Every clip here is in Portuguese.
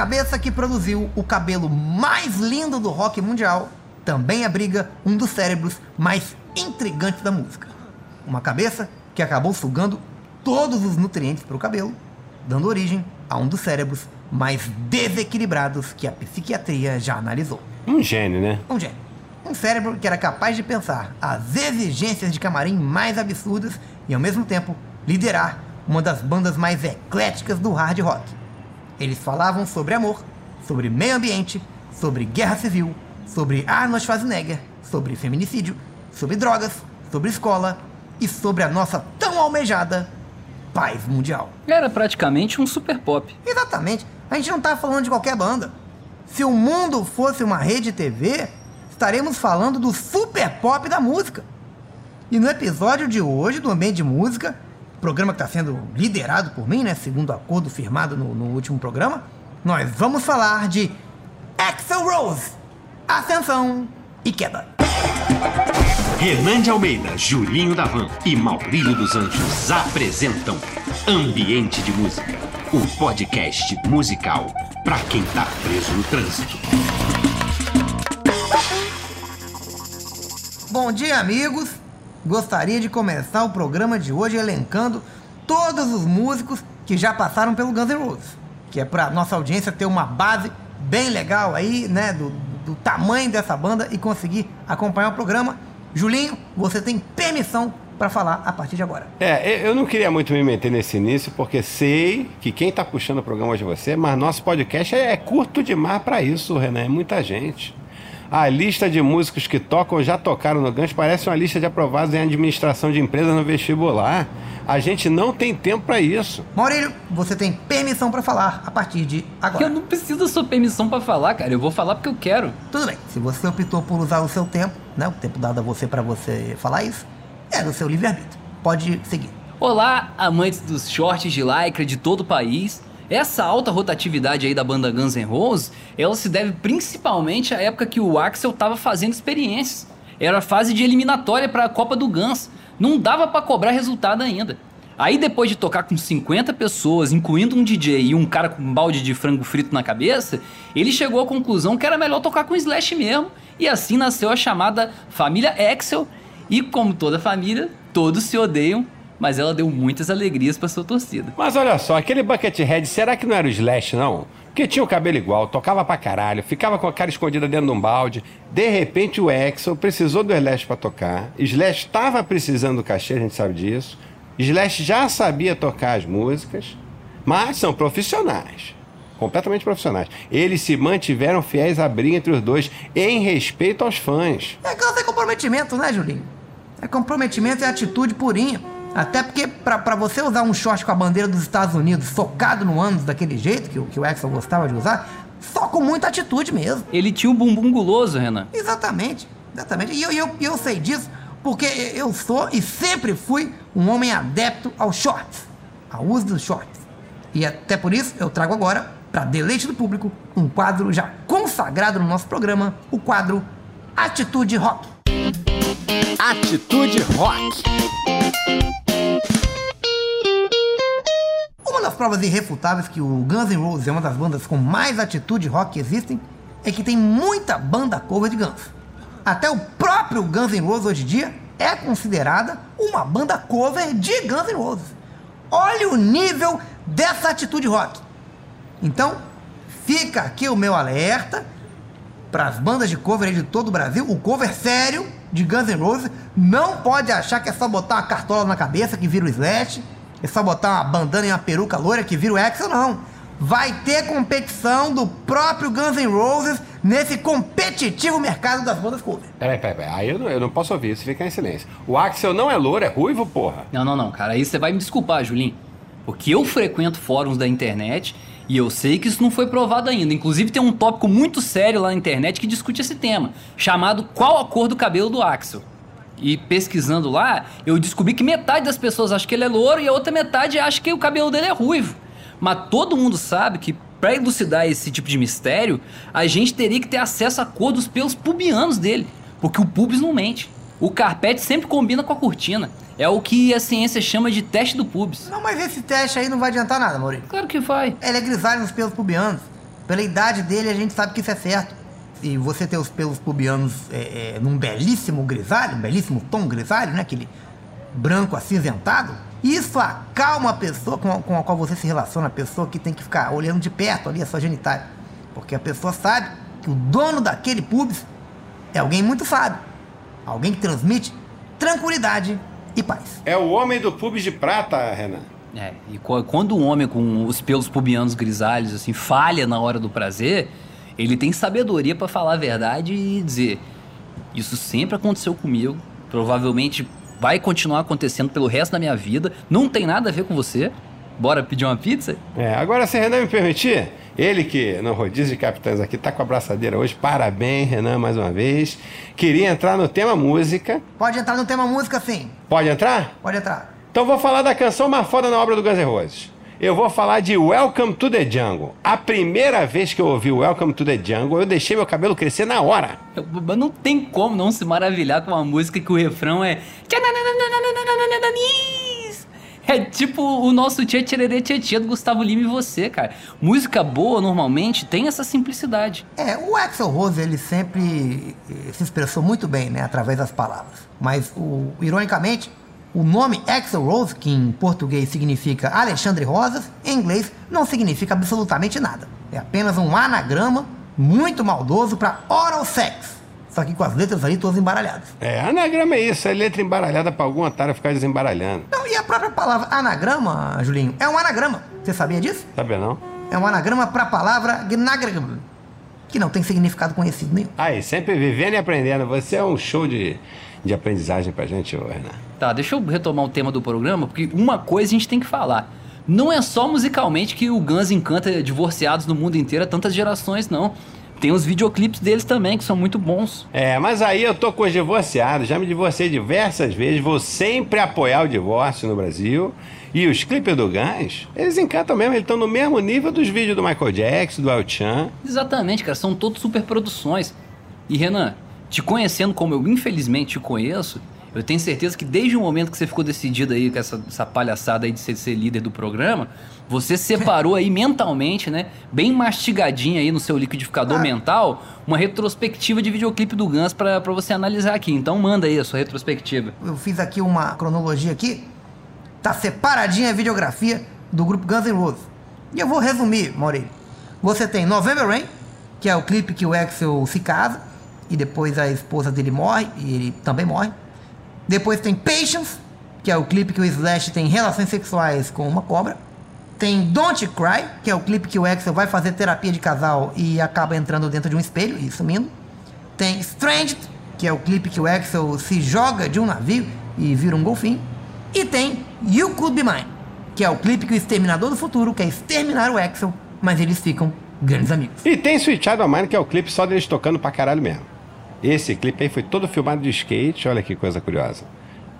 cabeça que produziu o cabelo mais lindo do rock mundial também abriga um dos cérebros mais intrigantes da música. Uma cabeça que acabou sugando todos os nutrientes para o cabelo, dando origem a um dos cérebros mais desequilibrados que a psiquiatria já analisou. Um gênio, né? Um gênio. Um cérebro que era capaz de pensar as exigências de camarim mais absurdas e, ao mesmo tempo, liderar uma das bandas mais ecléticas do hard rock. Eles falavam sobre amor, sobre meio ambiente, sobre guerra civil, sobre Arnold Schwarzenegger, sobre feminicídio, sobre drogas, sobre escola e sobre a nossa tão almejada paz mundial. Era praticamente um super pop. Exatamente. A gente não tá falando de qualquer banda. Se o mundo fosse uma rede TV, estaremos falando do super pop da música. E no episódio de hoje do Ambiente de Música, programa que está sendo liderado por mim, né, segundo o acordo firmado no, no último programa, nós vamos falar de Axel Rose, Ascensão e Queda. Renan de Almeida, Julinho Davan e Maurílio dos Anjos apresentam Ambiente de Música, o podcast musical para quem tá preso no trânsito. Bom dia, amigos. Gostaria de começar o programa de hoje elencando todos os músicos que já passaram pelo Guns N' Roses, que é para nossa audiência ter uma base bem legal aí, né, do, do tamanho dessa banda e conseguir acompanhar o programa. Julinho, você tem permissão para falar a partir de agora. É, eu não queria muito me meter nesse início, porque sei que quem tá puxando o programa hoje é você, mas nosso podcast é, é curto demais para isso, Renan, é muita gente. A lista de músicos que tocam ou já tocaram no Guns parece uma lista de aprovados em administração de empresa no vestibular. A gente não tem tempo para isso. Maurílio, você tem permissão para falar a partir de agora. Eu não preciso da sua permissão para falar, cara. Eu vou falar porque eu quero. Tudo bem. Se você optou por usar o seu tempo, né, o tempo dado a você para você falar isso, é do seu livre-arbítrio. Pode seguir. Olá, amantes dos shorts de lycra de todo o país. Essa alta rotatividade aí da banda Guns N' Roses, ela se deve principalmente à época que o Axel tava fazendo experiências. Era a fase de eliminatória para a Copa do Guns. Não dava para cobrar resultado ainda. Aí depois de tocar com 50 pessoas, incluindo um DJ e um cara com um balde de frango frito na cabeça, ele chegou à conclusão que era melhor tocar com Slash mesmo, e assim nasceu a chamada família Axel, e como toda família, todos se odeiam, mas ela deu muitas alegrias para sua torcida. Mas olha só, aquele Buckethead, será que não era o Slash, não? Porque tinha o cabelo igual, tocava pra caralho, ficava com a cara escondida dentro de um balde. De repente o Axel precisou do Slash pra tocar. Slash estava precisando do cachê, a gente sabe disso. Slash já sabia tocar as músicas, mas são profissionais. Completamente profissionais. Eles se mantiveram fiéis à briga entre os dois, em respeito aos fãs. É que é comprometimento, né, Julinho? É comprometimento e atitude purinha. Até porque para você usar um short com a bandeira dos Estados Unidos socado no ânus daquele jeito, que, o- que o Axel gostava de usar, só com muita atitude mesmo. Ele tinha um bumbum guloso, Renan. Exatamente, exatamente. E eu, e eu, e eu sei disso porque eu sou e sempre fui um homem adepto aos shorts, ao uso dos shorts. E até por isso eu trago agora, para deleite do público, um quadro já consagrado no nosso programa, o quadro Atitude Rock. Atitude Rock. Provas irrefutáveis que o Guns N' Roses é uma das bandas com mais atitude rock que existem é que tem muita banda cover de Guns. Até o próprio Guns N' Roses hoje em dia é considerada uma banda cover de Guns N' Roses. Olha o nível dessa atitude rock. Então, fica aqui o meu alerta para as bandas de cover de todo o Brasil, o cover sério de Guns N' Roses não pode achar que é só botar uma cartola na cabeça que vira o Slash, é só botar uma bandana e uma peruca loira que vira o Axel, não. Vai ter competição do próprio Guns N' Roses nesse competitivo mercado das bandas cover. Peraí, peraí, peraí. Aí eu não, eu não posso ouvir isso, fica em silêncio. O Axel não é louro, é ruivo, porra. Não, não, não, cara. Aí você vai me desculpar, Julinho. Porque eu frequento fóruns da internet e eu sei que isso não foi provado ainda. Inclusive tem um tópico muito sério lá na internet que discute esse tema, chamado Qual a cor do cabelo do Axel? E pesquisando lá, eu descobri que metade das pessoas acha que ele é louro e a outra metade acha que o cabelo dele é ruivo. Mas todo mundo sabe que para elucidar esse tipo de mistério, a gente teria que ter acesso à cor dos pelos pubianos dele, porque o pubis não mente. O carpete sempre combina com a cortina. É o que a ciência chama de teste do pubis. Não, mas esse teste aí não vai adiantar nada, Maurício. Claro que vai. Ele é grisalho nos pelos pubianos. Pela idade dele, a gente sabe que isso é certo. E você ter os pelos pubianos é, é, num belíssimo grisalho, um belíssimo tom grisalho, né? Aquele branco acinzentado. Isso acalma a pessoa com a, com a qual você se relaciona, a pessoa que tem que ficar olhando de perto ali a sua genitália. Porque a pessoa sabe que o dono daquele pubis é alguém muito sábio. Alguém que transmite tranquilidade e paz. É o homem do pubis de prata, Renan. É, e quando um homem com os pelos pubianos grisalhos assim falha na hora do prazer, ele tem sabedoria pra falar a verdade e dizer: Isso sempre aconteceu comigo, provavelmente vai continuar acontecendo pelo resto da minha vida, não tem nada a ver com você. Bora pedir uma pizza? É, agora, se Renan me permitir, ele que no rodízio de capitães aqui tá com a braçadeira hoje, parabéns, Renan, mais uma vez. Queria entrar no tema música. Pode entrar no tema música, sim. Pode entrar? Pode entrar. Então vou falar da canção mais foda na obra do Guns N' Roses. Eu vou falar de Welcome to the Jungle. A primeira vez que eu ouvi Welcome to the Jungle, eu deixei meu cabelo crescer na hora. Mas não tem como não se maravilhar com uma música que o refrão é. É tipo o nosso Tchê Tchererê Tchê Tchê do Gustavo Lima e você, cara. Música boa, normalmente, tem essa simplicidade. É, o Axel Rose, ele sempre se expressou muito bem, né, através das palavras. Mas, o, ironicamente, o nome Axel Rose, que em português significa Alexandre Rosas, em inglês não significa absolutamente nada. É apenas um anagrama muito maldoso para oral sex. Só que com as letras ali todas embaralhadas. É, anagrama é isso, é letra embaralhada pra algum otário ficar desembaralhando. Não, e a própria palavra anagrama, Julinho, é um anagrama. Você sabia disso? Sabe não? É um anagrama para a palavra gnagrama, que não tem significado conhecido nenhum. Aí, sempre vivendo e aprendendo. Você é um show de, de aprendizagem pra gente, Renan. Tá, deixa eu retomar o tema do programa, porque uma coisa a gente tem que falar. Não é só musicalmente que o Guns encanta divorciados no mundo inteiro há tantas gerações, não. Tem os videoclipes deles também, que são muito bons. É, mas aí eu tô com os divorciados, já me divorciei diversas vezes, vou sempre apoiar o divórcio no Brasil. E os clipes do Guns, eles encantam mesmo, eles estão no mesmo nível dos vídeos do Michael Jackson, do El Chan. Exatamente, cara, são todos superproduções. E Renan, te conhecendo como eu infelizmente te conheço, eu tenho certeza que desde o momento que você ficou decidido aí com essa, essa palhaçada aí de ser, ser líder do programa, você separou aí mentalmente, né, bem mastigadinho aí no seu liquidificador Ah. mental, uma retrospectiva de videoclipe do Guns pra, pra você analisar aqui. Então manda aí a sua retrospectiva. Eu fiz aqui uma cronologia aqui. Tá separadinha a videografia do grupo Guns N' Roses. E eu vou resumir, Maurício. Você tem November Rain, que é o clipe que o Axel se casa e depois a esposa dele morre e ele também morre. Depois tem Patience, que é o clipe que o Slash tem relações sexuais com uma cobra. Tem Don't Cry, que é o clipe que o Axel vai fazer terapia de casal e acaba entrando dentro de um espelho e sumindo. Tem Stranged, que é o clipe que o Axel se joga de um navio e vira um golfinho. E tem You Could Be Mine, que é o clipe que o Exterminador do Futuro quer exterminar o Axel, mas eles ficam grandes amigos. E tem Sweet Child of Mine, que é o clipe só deles tocando pra caralho mesmo. Esse clipe aí foi todo filmado de skate, olha que coisa curiosa.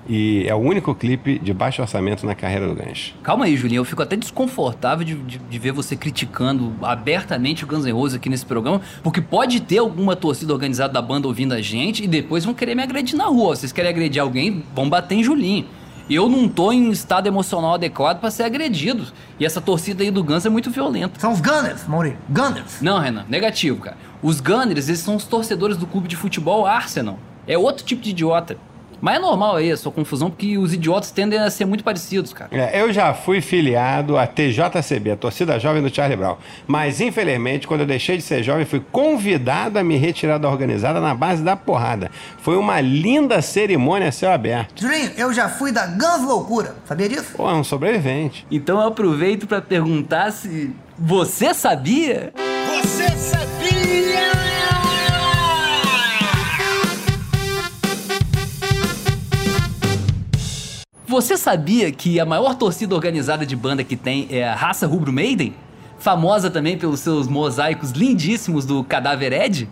E é o único clipe de baixo orçamento na carreira do Guns. Calma aí, Julinho. Eu fico até desconfortável de, de- de ver você criticando abertamente o Guns N' Roses aqui nesse programa, porque pode ter alguma torcida organizada da banda ouvindo a gente e depois vão querer me agredir na rua. Vocês querem agredir alguém, vão bater em Julinho. Eu não tô em estado emocional adequado pra ser agredido. E essa torcida aí do Guns é muito violenta. São os Gunners, Maurício. Gunners. Não, Renan, negativo, cara. Os Gunners, eles são os torcedores do clube de futebol Arsenal. É outro tipo de idiota. Mas é normal aí a sua confusão, porque os idiotas tendem a ser muito parecidos, cara. É, eu já fui filiado à TJCB, a torcida jovem do Charlie Brown. Mas, infelizmente, quando eu deixei de ser jovem, fui convidado a me retirar da organizada na base da porrada. Foi uma linda cerimônia a céu aberto. Julinho, eu já fui da Guns Loucura, sabia disso? Pô, é um sobrevivente. Então eu aproveito pra perguntar se você sabia? Você sabia? Você sabia que a maior torcida organizada de banda que tem é a Raça Rubro Maiden? Famosa também pelos seus mosaicos lindíssimos do Cadáver Ed?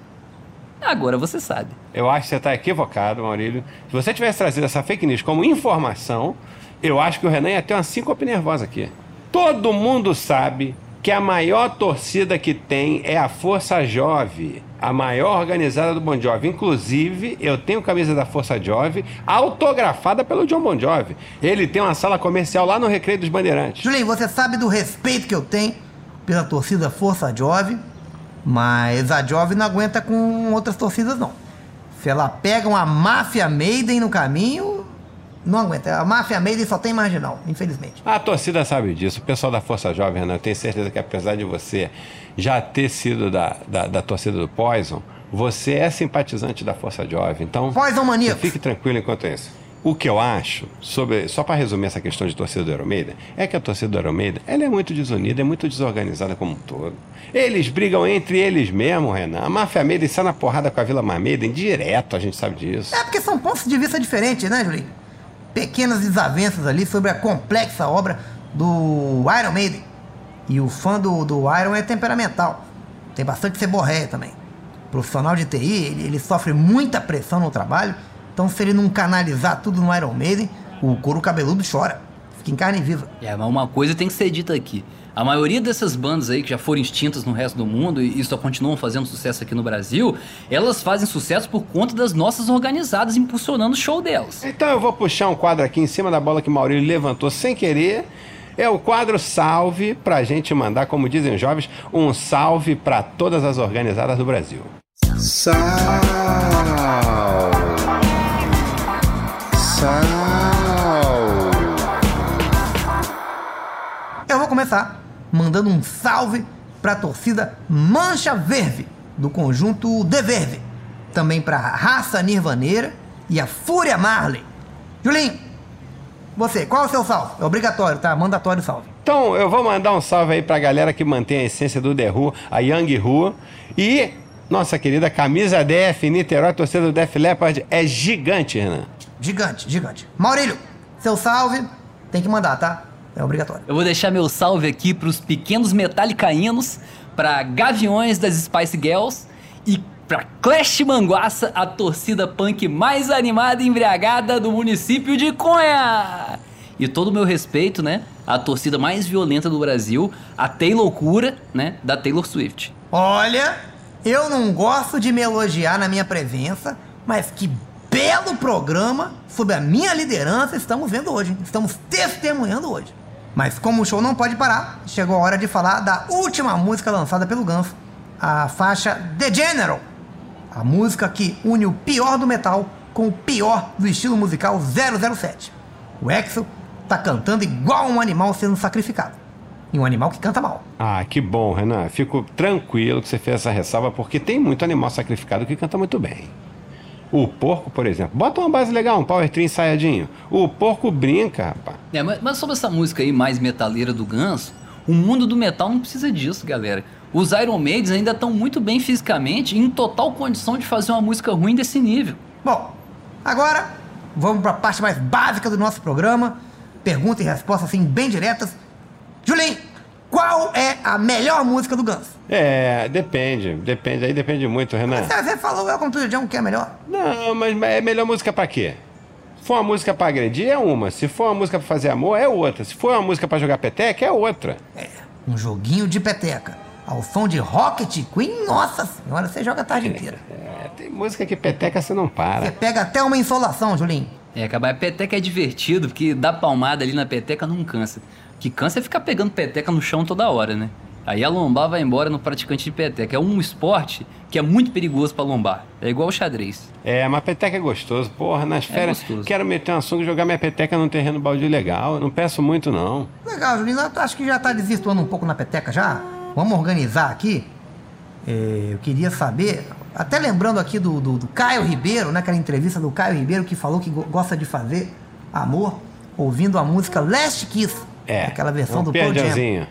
Agora você sabe. Eu acho que você está equivocado, Maurílio. Se você tivesse trazido essa fake news como informação, eu acho que o Renan ia ter uma síncope nervosa aqui. Todo mundo sabe que a maior torcida que tem é a Força Jove, a maior organizada do Bon Jovi. Inclusive, eu tenho camisa da Força Jove autografada pelo John Bon Jovi. Ele tem uma sala comercial lá no Recreio dos Bandeirantes. Julinho, você sabe do respeito que eu tenho pela torcida Força Jove, Mas a Jovem não aguenta com outras torcidas, não. Se ela pega uma máfia Maiden no caminho, não aguenta. A máfia Maiden só tem marginal, infelizmente. A torcida sabe disso. O pessoal da Força Jovem, Renan, eu tenho certeza que apesar de você já ter sido da, da, da torcida do Poison, você é simpatizante da Força Jovem. Então, Poison maníaco. você fique tranquilo enquanto isso. O que eu acho, sobre, só para resumir essa questão de torcida do Iron Maiden, é que a torcida do Iron Maiden ela é muito desunida, é muito desorganizada como um todo. Eles brigam entre eles mesmos, Renan. A máfia Maiden sai na porrada com a Vila Mar Maiden direto, a gente sabe disso. É porque são pontos de vista diferentes, né, Julinho? Pequenas desavenças ali sobre a complexa obra do Iron Maiden. E o fã do, do Iron é temperamental. Tem bastante ceborréia também. Profissional de TI, ele, ele sofre muita pressão no trabalho. Então, se ele não canalizar tudo no Iron Maiden, o couro cabeludo chora. Em carne viva. É, mas uma coisa tem que ser dita aqui. A maioria dessas bandas aí que já foram extintas no resto do mundo e só continuam fazendo sucesso aqui no Brasil, elas fazem sucesso por conta das nossas organizadas impulsionando o show delas. Então eu vou puxar um quadro aqui em cima da bola que Maurílio levantou sem querer. É o quadro salve pra gente mandar, como dizem os jovens, um salve pra todas as organizadas do Brasil. Sal. Sal. Começar mandando um salve pra torcida Mancha Verde, do conjunto The Verve. Também pra Raça Nirvaneira e a Fúria Marley. Julinho, você, qual é o seu salve? É obrigatório, tá? Mandatório salve. Então eu vou mandar um salve aí pra galera que mantém a essência do The Who, a Young Who. E nossa querida camisa DF Niterói, a torcida do Def Leppard é gigante, Renan. Gigante, gigante. Maurílio, seu salve tem que mandar, tá? É obrigatório. Eu vou deixar meu salve aqui pros pequenos metalicaínos, pra Gaviões das Spice Girls e pra Clash Manguaça, a torcida punk mais animada e embriagada do município de Conha. E todo o meu respeito, né, à torcida mais violenta do Brasil, a Taylor Cura, né, da Taylor Swift. Olha, eu não gosto de me elogiar na minha presença, mas que belo programa sob a minha liderança estamos vendo hoje. Estamos testemunhando hoje. Mas como o show não pode parar, chegou a hora de falar da última música lançada pelo Ganso, a faixa The General. A música que une o pior do metal com o pior do estilo musical 007. O Axel tá cantando igual um animal sendo sacrificado. E um animal que canta mal. Ah, que bom, Renan. Fico tranquilo que você fez essa ressalva, porque tem muito animal sacrificado que canta muito bem. O porco, por exemplo. Bota uma base legal, um power trio ensaiadinho. O porco brinca, rapaz. É, mas, mas sobre essa música aí mais metaleira do Ganso, o mundo do metal não precisa disso, galera. Os Iron Maidens ainda estão muito bem fisicamente e em total condição de fazer uma música ruim desse nível. Bom, agora vamos para a parte mais básica do nosso programa. Pergunta e resposta assim bem diretas. Julinho, qual é a melhor música do Guns? É, depende. Depende. Aí depende muito, Renan. Você, você falou Welcome to the Jungle que é melhor. Não, mas é melhor música pra quê? Se for uma música pra agredir, é uma. Se for uma música pra fazer amor, é outra. Se for uma música pra jogar peteca, é outra. É, um joguinho de peteca. Ao som de Rocket Queen, nossa senhora, você joga a tarde inteira. É, tem música que peteca você não Você para. pega até uma insolação, Julinho. É, acabar peteca é divertido, porque dar palmada ali na peteca não cansa. Que cansa é ficar pegando peteca no chão toda hora, né? Aí a lombar vai embora no praticante de peteca. É um esporte que é muito perigoso pra lombar. É igual o xadrez. É, mas peteca é gostoso. Porra, nas férias, gostoso. quero meter uma sunga e jogar minha peteca num terreno baldio legal. Eu não peço muito, não. Legal, Julinho. Eu acho que já tá desvirtuando um pouco na peteca já. Vamos organizar aqui. É, eu queria saber, até lembrando aqui do, do, do Caio Ribeiro, né? Aquela entrevista do Caio Ribeiro que falou que go- gosta de fazer amor ouvindo a música Last Kiss. É. Aquela versão um do Pearl Jam.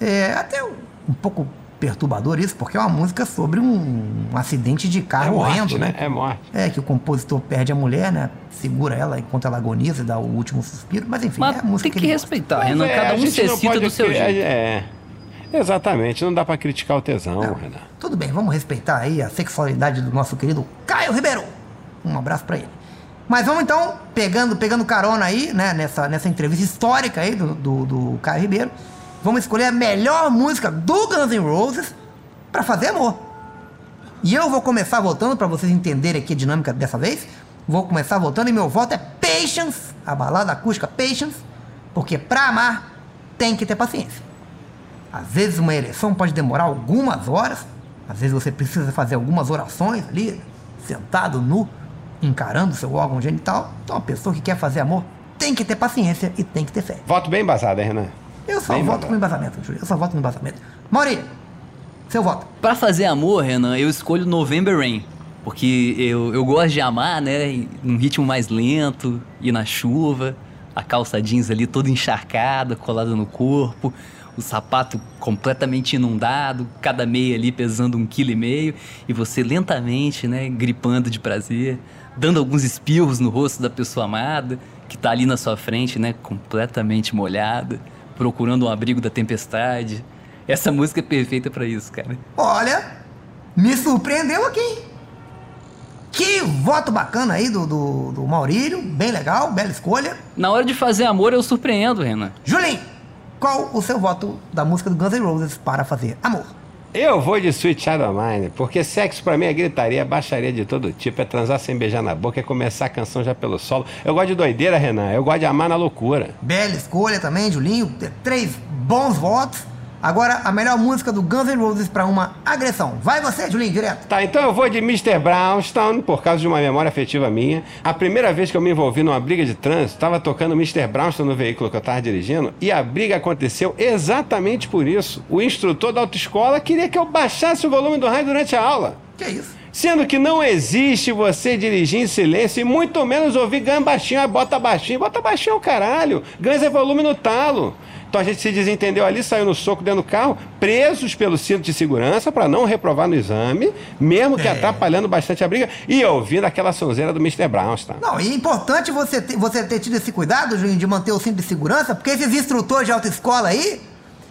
É até um, pouco perturbador isso, porque é uma música sobre um, um acidente de É carro morte, horrendo, né? né? É morte. É, que o compositor perde a mulher, né? Segura ela enquanto ela agoniza e dá o último suspiro. Mas enfim, Mas é a música tem que ele gosta. respeitar, Renan. é, Cada um necessita pode do seu jeito. É, exatamente. Não dá pra criticar o tesão, Não, Renan. Tudo bem, vamos respeitar aí a sexualidade do nosso querido Caio Ribeiro. Um abraço pra ele. Mas vamos então, pegando, pegando carona aí, né, nessa, nessa entrevista histórica aí do, do, do Caio Ribeiro, vamos escolher a melhor música do Guns N' Roses pra fazer amor. E eu vou começar votando pra vocês entenderem aqui a dinâmica dessa vez. Vou começar votando e meu voto é Patience, a balada acústica Patience, porque pra amar tem que ter paciência. Às vezes uma ereção pode demorar algumas horas, Às vezes você precisa fazer algumas orações ali, sentado nu, encarando seu órgão genital. Então, uma pessoa que quer fazer amor tem que ter paciência e tem que ter fé. Voto bem embasado, hein, Renan? Eu só Bem voto embasado. com embasamento, Júlio. Eu só voto com embasamento. Maurício, seu voto. Pra fazer amor, Renan, eu escolho November Rain. Porque eu, eu gosto de amar, né? Num ritmo mais lento, e na chuva, a calça jeans ali toda encharcada, colada no corpo, o sapato completamente inundado, cada meia ali pesando um quilo e meio, e você lentamente, né, gripando de prazer, dando alguns espirros no rosto da pessoa amada, que tá ali na sua frente, né, completamente molhada, procurando um abrigo da tempestade. Essa música é perfeita pra isso, cara. Olha, me surpreendeu aqui. Que voto bacana aí do, do, do Maurílio. Bem legal, bela escolha. Na hora de fazer amor, eu surpreendo, Renan. Julinho, qual o seu voto da música do Guns N' Roses para fazer amor? Eu vou de Sweet Child of Mine, porque sexo pra mim é gritaria, é baixaria de todo tipo, é transar sem beijar na boca, é começar a canção já pelo solo. Eu gosto de doideira, Renan, eu gosto de amar na loucura. Bela escolha também, Julinho. Três bons votos. Agora, a melhor música do Guns N' Roses para uma agressão. Vai você, Julinho, direto. Tá, então eu vou de Mr. Brownstone, por causa de uma memória afetiva minha. A primeira vez que eu me envolvi numa briga de trânsito, tava tocando Mr. Brownstone no veículo que eu tava dirigindo, e a briga aconteceu exatamente por isso. O instrutor da autoescola queria que eu baixasse o volume do rádio durante a aula. Que isso? Sendo que não existe você dirigir em silêncio e muito menos ouvir Guns baixinho, ah, bota baixinho, bota baixinho o caralho. Guns é volume no talo. Então a gente se desentendeu ali, saiu no soco dentro do carro, presos pelo cinto de segurança para não reprovar no exame, mesmo que É. atrapalhando bastante a briga, e ouvindo aquela sonzeira do Mr. Brownstone. Não, e é importante você ter, você ter tido esse cuidado, Julinho, de manter o cinto de segurança, porque esses instrutores de autoescola aí,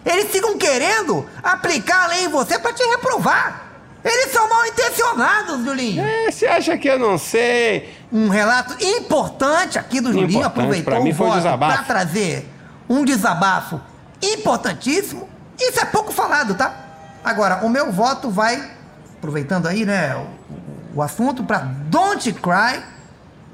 eles ficam querendo aplicar a lei em você para te reprovar. Eles são mal intencionados, Julinho. É, você acha que eu não sei? Um relato importante aqui do Julinho, Importante, aproveitou pra mim o foi um voto desabafo. para trazer um desabafo importantíssimo. Isso é pouco falado, tá? Agora, o meu voto vai, aproveitando aí, né, o, o assunto, para Don't Cry,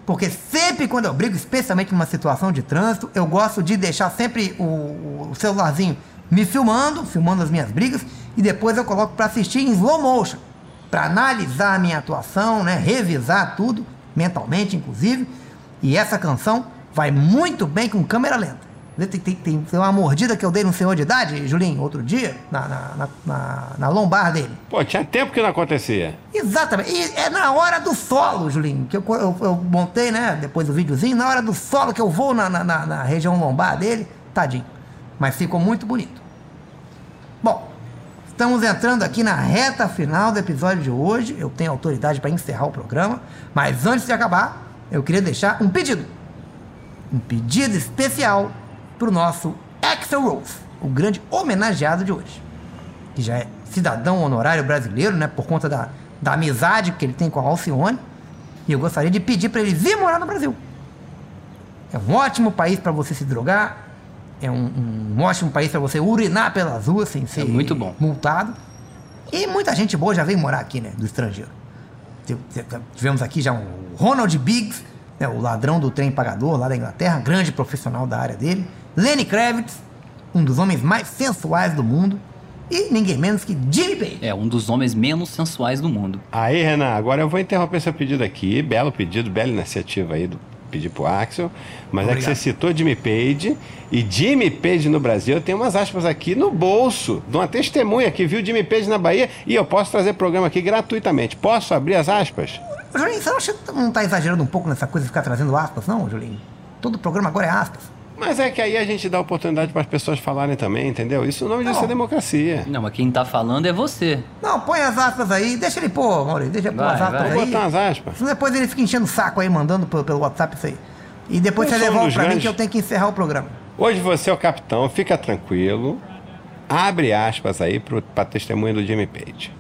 porque sempre quando eu brigo, especialmente numa situação de trânsito, eu gosto de deixar sempre o, o celularzinho me filmando, filmando as minhas brigas, e depois eu coloco para assistir em slow motion, para analisar a minha atuação, né, revisar tudo, mentalmente inclusive, e essa canção vai muito bem com câmera lenta. Tem, tem, tem, tem uma mordida que eu dei num senhor de idade, Julinho, outro dia, na, na, na, na, lombar dele. Pô, tinha tempo que não acontecia. Exatamente. E é na hora do solo, Julinho, que eu, eu, eu montei, né, depois do videozinho, na hora do solo que eu vou na, na, na- na região lombar dele, tadinho. Mas ficou muito bonito. Bom, estamos entrando aqui na reta final do episódio de hoje. Eu tenho autoridade para encerrar o programa, mas antes de acabar, eu queria deixar um pedido. Um pedido especial para o nosso Axel Rose, o grande homenageado de hoje que já é cidadão honorário brasileiro, né? Por conta da, da amizade que ele tem com a Alcione. E eu gostaria de pedir para ele vir morar no Brasil. É um ótimo país para você se drogar. É um, um ótimo país para você urinar pelas ruas sem ser muito bom. multado. E muita gente boa já veio morar aqui, né? Do estrangeiro. Tive- Tivemos aqui já um Ronald Biggs, né, o ladrão do trem pagador lá da Inglaterra, grande profissional da área dele. Lenny Kravitz, um dos homens mais sensuais do mundo. E ninguém menos que Jimmy Page. É um dos homens menos sensuais do mundo. Aí, Renan, agora eu vou interromper seu pedido aqui. Belo pedido, bela iniciativa aí do pedir pro Axel. Mas é Obrigado. que você citou Jimmy Page. E Jimmy Page no Brasil, eu tenho umas aspas aqui no bolso de uma testemunha que viu Jimmy Page na Bahia. E eu posso trazer programa aqui gratuitamente. Posso abrir as aspas? Julinho, você não acha que não tá exagerando um pouco nessa coisa de ficar trazendo aspas, não, Julinho? Todo programa agora é aspas. Mas é que aí a gente dá oportunidade para as pessoas falarem também, entendeu? Isso o nome disso Não. é democracia. Não, mas quem tá falando é você. Não, põe as aspas aí, deixa ele pôr, Maurício, deixa ele pôr Vai, as aspas vai. aí. Vou botar umas aspas. Senão depois ele fica enchendo o saco aí, mandando pelo, pelo WhatsApp isso aí. E depois você um devolve dos pra mim grandes. que eu tenho que encerrar o programa. Hoje você é o capitão, fica tranquilo. Abre aspas aí para a testemunha do Jimmy Page.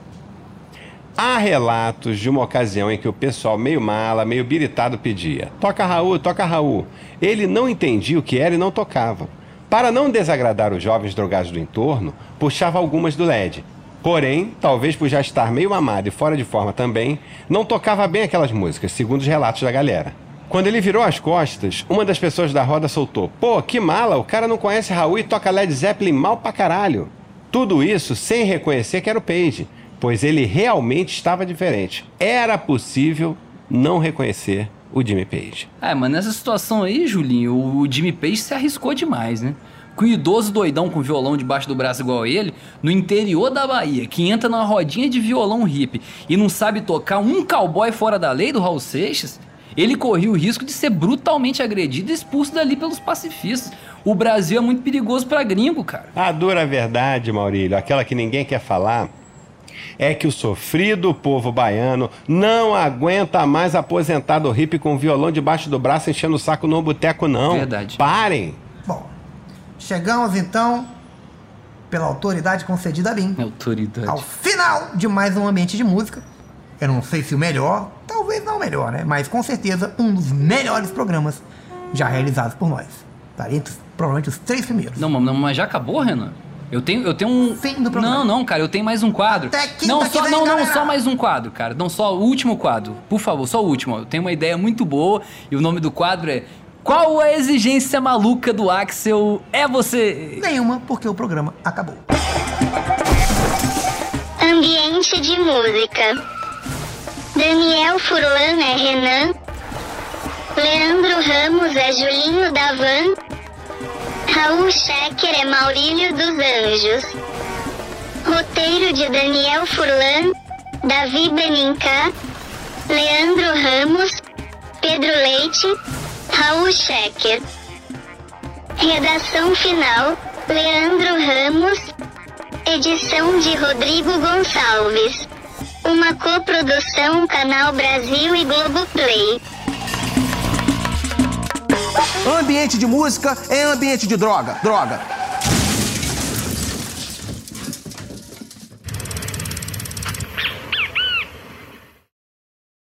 Há relatos de uma ocasião em que o pessoal meio mala, meio biritado pedia: Toca Raul, toca Raul. Ele não entendia o que era e não tocava. Para não desagradar os jovens drogados do entorno, puxava algumas do LED. Porém, talvez por já estar meio mamado e fora de forma também, não tocava bem aquelas músicas, segundo os relatos da galera. Quando ele virou as costas, uma das pessoas da roda soltou: Pô, que mala, o cara não conhece Raul e toca Led Zeppelin mal pra caralho. Tudo isso sem reconhecer que era o Page. Pois ele realmente estava diferente. Era possível não reconhecer o Jimmy Page. É, mas nessa situação aí, Julinho, o Jimmy Page se arriscou demais, né? Com um idoso doidão com violão debaixo do braço igual ele, no interior da Bahia, que entra numa rodinha de violão hippie e não sabe tocar um cowboy fora da lei do Raul Seixas, ele corria o risco de ser brutalmente agredido e expulso dali pelos pacifistas. O Brasil é muito perigoso pra gringo, cara. A dura verdade, Maurílio, aquela que ninguém quer falar, é que o sofrido povo baiano não aguenta mais aposentado hippie com violão debaixo do braço enchendo o saco no boteco, não. Verdade. Parem. Bom, chegamos então, pela autoridade concedida a mim, Autoridade. ao final de mais um ambiente de música. Eu não sei se o melhor, talvez não o melhor, né? Mas com certeza um dos melhores programas já realizados por nós. Tá entre provavelmente os três primeiros. Não, mas já acabou, Renan? Eu tenho, eu tenho um. Fim do programa. Não, não, cara, eu tenho mais um quadro. Até quinta não, que só, vem, não, não, galera. só mais um quadro, cara. Não, só o último quadro. Por favor, só o último. Eu tenho uma ideia muito boa e o nome do quadro é Qual a exigência maluca do Axel é você? Nenhuma, porque o programa acabou. Ambiente de música. Daniel Furlan é Renan. Leandro Ramos é Julinho da Van. Raul Schecker é Maurílio dos Anjos. Roteiro de Daniel Furlan, Davi Benincá, Leandro Ramos, Pedro Leite, Raul Schecker. Redação final, Leandro Ramos, Edição de Rodrigo Gonçalves. Uma coprodução Canal Brasil e Globoplay. Ambiente de música é ambiente de droga. Droga.